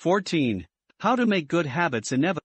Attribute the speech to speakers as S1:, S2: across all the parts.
S1: 14. How to make good habits inevi-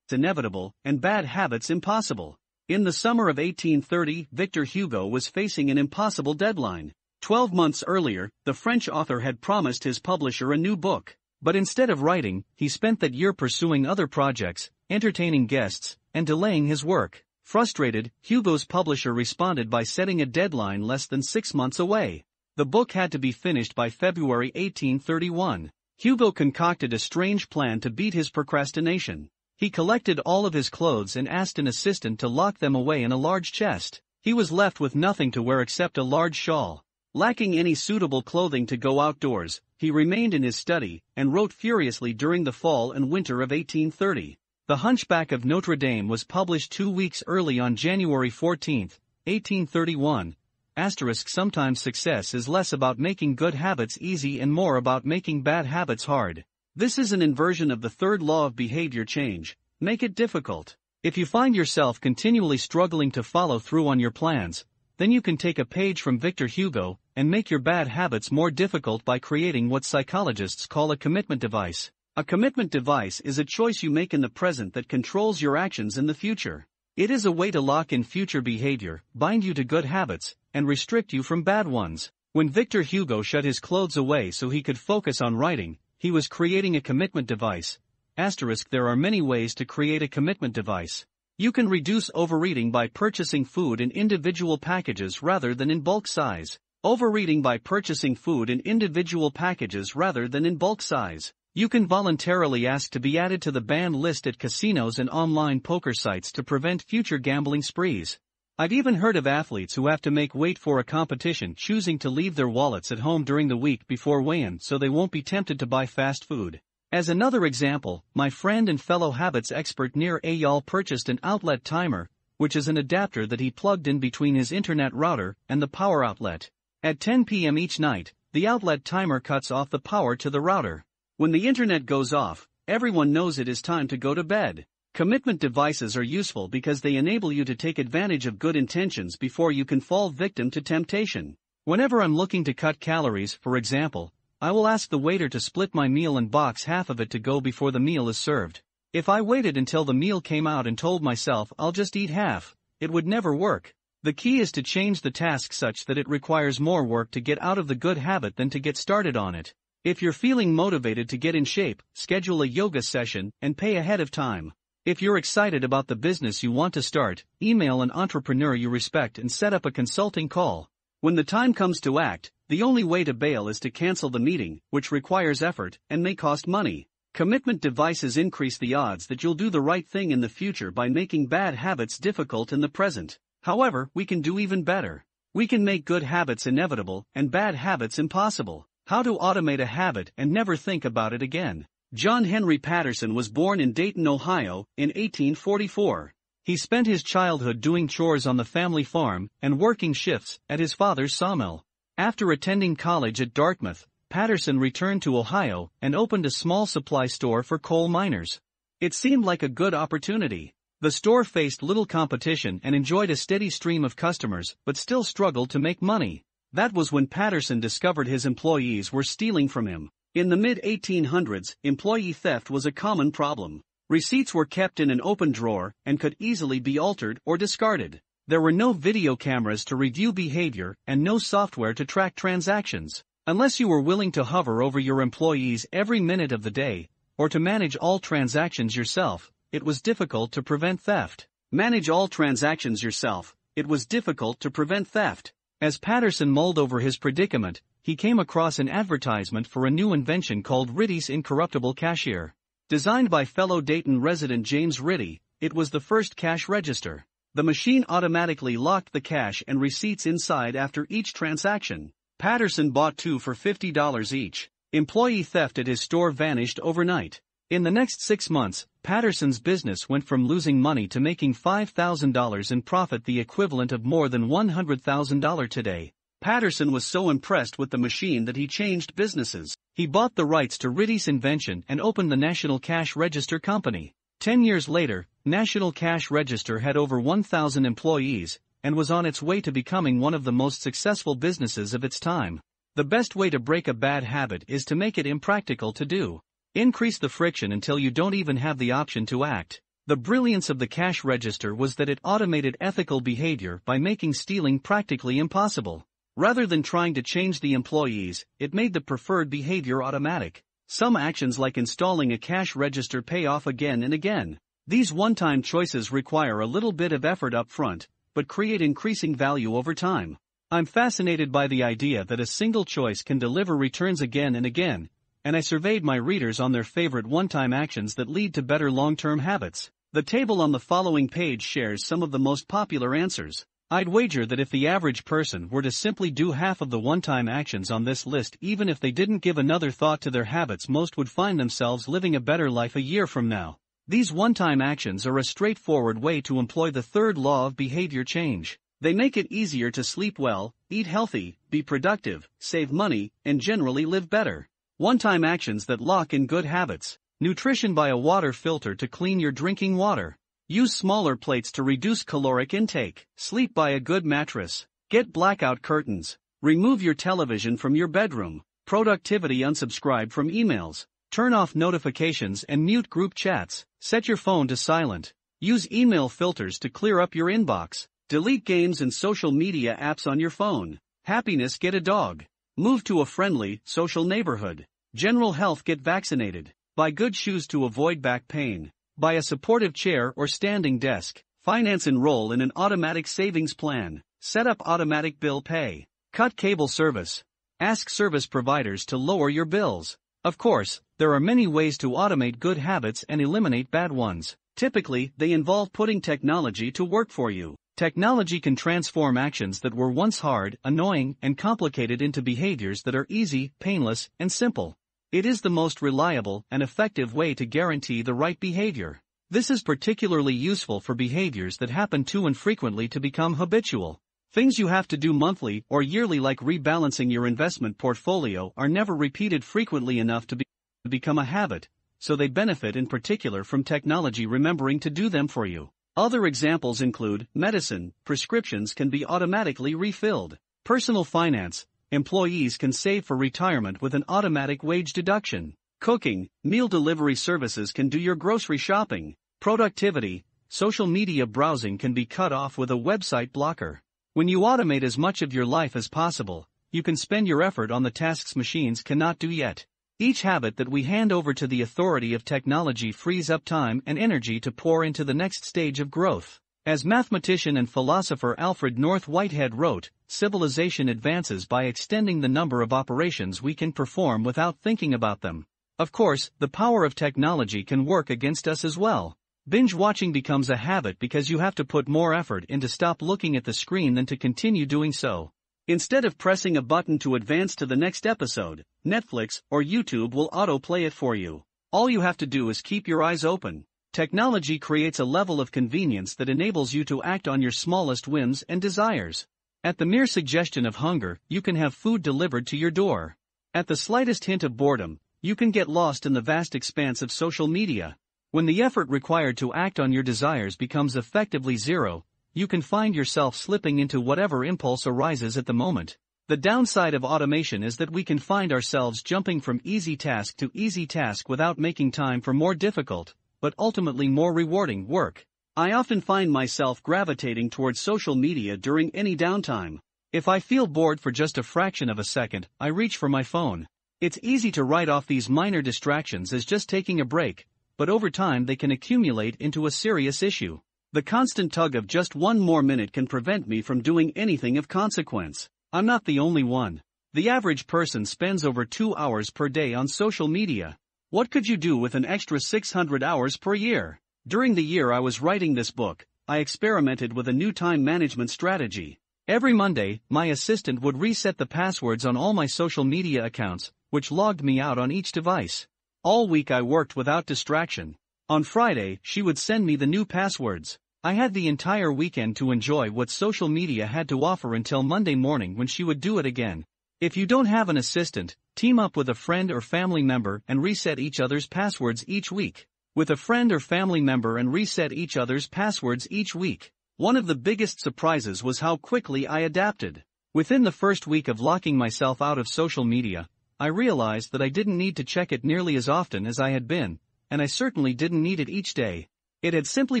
S1: inevitable and bad habits impossible. In the summer of 1830, Victor Hugo was facing an impossible deadline. Twelve months earlier, the French author had promised his publisher a new book. But instead of writing, he spent that year pursuing other projects, entertaining guests, and delaying his work. Frustrated, Hugo's publisher responded by setting a deadline less than six months away. The book had to be finished by February 1831. Hugo concocted a strange plan to beat his procrastination. He collected all of his clothes and asked an assistant to lock them away in a large chest. He was left with nothing to wear except a large shawl. Lacking any suitable clothing to go outdoors, he remained in his study and wrote furiously during the fall and winter of 1830. The Hunchback of Notre Dame was published two weeks early on January 14, 1831. Asterisk sometimes success is less about making good habits easy and more about making bad habits hard. This is an inversion of the third law of behavior change, make it difficult. If you find yourself continually struggling to follow through on your plans, then you can take a page from Victor Hugo and make your bad habits more difficult by creating what psychologists call a commitment device. A commitment device is a choice you make in the present that controls your actions in the future. It is a way to lock in future behavior, bind you to good habits, and restrict you from bad ones. When Victor Hugo shut his clothes away so he could focus on writing, he was creating a commitment device. Asterisk there are many ways to create a commitment device. You can reduce overeating by purchasing food in individual packages rather than in bulk size. Overeating by purchasing food in individual packages rather than in bulk size. You can voluntarily ask to be added to the banned list at casinos and online poker sites to prevent future gambling sprees. I've even heard of athletes who have to make weight for a competition choosing to leave their wallets at home during the week before weigh-in so they won't be tempted to buy fast food. As another example, my friend and fellow habits expert Nir Eyal purchased an outlet timer, which is an adapter that he plugged in between his internet router and the power outlet. At 10 p.m. each night, the outlet timer cuts off the power to the router. When the internet goes off, everyone knows it is time to go to bed. Commitment devices are useful because they enable you to take advantage of good intentions before you can fall victim to temptation. Whenever I'm looking to cut calories, for example, I will ask the waiter to split my meal and box half of it to go before the meal is served. If I waited until the meal came out and told myself I'll just eat half, it would never work. The key is to change the task such that it requires more work to get out of the good habit than to get started on it. If you're feeling motivated to get in shape, schedule a yoga session and pay ahead of time. If you're excited about the business you want to start, email an entrepreneur you respect and set up a consulting call. When the time comes to act, the only way to bail is to cancel the meeting, which requires effort and may cost money. Commitment devices increase the odds that you'll do the right thing in the future by making bad habits difficult in the present. However, we can do even better. We can make good habits inevitable and bad habits impossible. How to automate a habit and never think about it again. John Henry Patterson was born in Dayton, Ohio, in 1844. He spent his childhood doing chores on the family farm and working shifts at his father's sawmill. After attending college at Dartmouth, Patterson returned to Ohio and opened a small supply store for coal miners. It seemed like a good opportunity. The store faced little competition and enjoyed a steady stream of customers, but still struggled to make money. That was when Patterson discovered his employees were stealing from him. In the mid 1800s, employee theft was a common problem. Receipts were kept in an open drawer and could easily be altered or discarded. There were no video cameras to review behavior and no software to track transactions. Unless you were willing to hover over your employees every minute of the day, or to manage all transactions yourself, it was difficult to prevent theft. Manage all transactions yourself, it was difficult to prevent theft. As Patterson mulled over his predicament, he came across an advertisement for a new invention called Ritty's Incorruptible Cashier. Designed by fellow Dayton resident James Ritty, it was the first cash register. The machine automatically locked the cash and receipts inside after each transaction. Patterson bought two for $50 each. Employee theft at his store vanished overnight. In the next six months, Patterson's business went from losing money to making $5,000 in profit the equivalent of more than $100,000 today. Patterson was so impressed with the machine that he changed businesses. He bought the rights to Ritty's invention and opened the National Cash Register Company. Ten years later, National Cash Register had over 1,000 employees and was on its way to becoming one of the most successful businesses of its time. The best way to break a bad habit is to make it impractical to do. Increase the friction until you don't even have the option to act. The brilliance of the cash register was that it automated ethical behavior by making stealing practically impossible. Rather than trying to change the employees, it made the preferred behavior automatic. Some actions like installing a cash register pay off again and again. These one-time choices require a little bit of effort up front, but create increasing value over time. I'm fascinated by the idea that a single choice can deliver returns again and again, and I surveyed my readers on their favorite one-time actions that lead to better long-term habits. The table on the following page shares some of the most popular answers. I'd wager that if the average person were to simply do half of the one-time actions on this list even if they didn't give another thought to their habits most would find themselves living a better life a year from now. These one-time actions are a straightforward way to employ the third law of behavior change. They make it easier to sleep well, eat healthy, be productive, save money, and generally live better. One-time actions that lock in good habits. Nutrition buy a water filter to clean your drinking water. Use smaller plates to reduce caloric intake. Sleep buy a good mattress. Get blackout curtains. Remove your television from your bedroom. Productivity unsubscribe from emails. Turn off notifications and mute group chats. Set your phone to silent. Use email filters to clear up your inbox. Delete games and social media apps on your phone. Happiness get a dog. Move to a friendly, social neighborhood. General health get vaccinated. Buy good shoes to avoid back pain. Buy a supportive chair or standing desk. Finance enroll in an automatic savings plan. Set up automatic bill pay. Cut cable service. Ask service providers to lower your bills. Of course, there are many ways to automate good habits and eliminate bad ones. Typically, they involve putting technology to work for you. Technology can transform actions that were once hard, annoying, and complicated into behaviors that are easy, painless, and simple. It is the most reliable and effective way to guarantee the right behavior. This is particularly useful for behaviors that happen too infrequently to become habitual. Things you have to do monthly or yearly like rebalancing your investment portfolio are never repeated frequently enough to, be, to become a habit, so they benefit in particular from technology remembering to do them for you. Other examples include medicine, prescriptions can be automatically refilled, personal finance, employees can save for retirement with an automatic wage deduction, cooking, meal delivery services can do your grocery shopping, productivity, social media browsing can be cut off with a website blocker. When you automate as much of your life as possible, you can spend your effort on the tasks machines cannot do yet. Each habit that we hand over to the authority of technology frees up time and energy to pour into the next stage of growth. As mathematician and philosopher Alfred North Whitehead wrote, civilization advances by extending the number of operations we can perform without thinking about them. Of course, the power of technology can work against us as well. Binge watching becomes a habit because you have to put more effort into stop looking at the screen than to continue doing so. Instead of pressing a button to advance to the next episode, Netflix or YouTube will autoplay it for you. All you have to do is keep your eyes open. Technology creates a level of convenience that enables you to act on your smallest whims and desires. At the mere suggestion of hunger, you can have food delivered to your door. At the slightest hint of boredom, you can get lost in the vast expanse of social media. When the effort required to act on your desires becomes effectively zero, you can find yourself slipping into whatever impulse arises at the moment. The downside of automation is that we can find ourselves jumping from easy task to easy task without making time for more difficult, but ultimately more rewarding work. I often find myself gravitating towards social media during any downtime. If I feel bored for just a fraction of a second, I reach for my phone. It's easy to write off these minor distractions as just taking a break, but over time they can accumulate into a serious issue. The constant tug of just one more minute can prevent me from doing anything of consequence. I'm not the only one. The average person spends over two hours per day on social media. What could you do with an extra 600 hours per year? During the year I was writing this book, I experimented with a new time management strategy. Every Monday, my assistant would reset the passwords on all my social media accounts, which logged me out on each device. All week I worked without distraction. On Friday, she would send me the new passwords. I had the entire weekend to enjoy what social media had to offer until Monday morning when she would do it again. If you don't have an assistant, team up with a friend or family member and reset each other's passwords each week. With a friend or family member and reset each other's passwords each week. One of the biggest surprises was how quickly I adapted. Within the first week of locking myself out of social media, I realized that I didn't need to check it nearly as often as I had been, and I certainly didn't need it each day. It had simply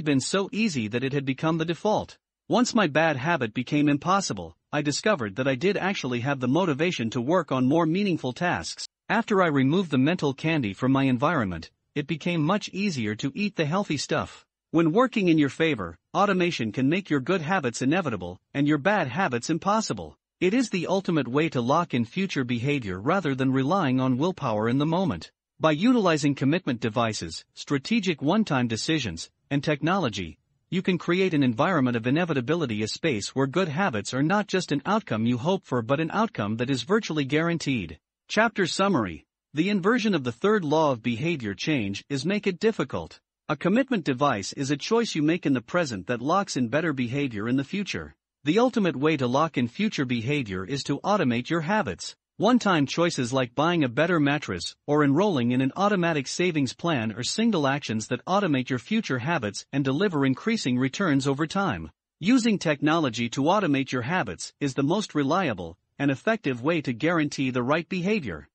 S1: been so easy that it had become the default. Once my bad habit became impossible, I discovered that I did actually have the motivation to work on more meaningful tasks. After I removed the mental candy from my environment, it became much easier to eat the healthy stuff. When working in your favor, automation can make your good habits inevitable and your bad habits impossible. It is the ultimate way to lock in future behavior rather than relying on willpower in the moment. By utilizing commitment devices, strategic one-time decisions, and technology, you can create an environment of inevitability a space where good habits are not just an outcome you hope for but an outcome that is virtually guaranteed. Chapter Summary The inversion of the third law of behavior change is make it difficult. A commitment device is a choice you make in the present that locks in better behavior in the future. The ultimate way to lock in future behavior is to automate your habits. One-time choices like buying a better mattress or enrolling in an automatic savings plan are single actions that automate your future habits and deliver increasing returns over time. Using technology to automate your habits is the most reliable and effective way to guarantee the right behavior.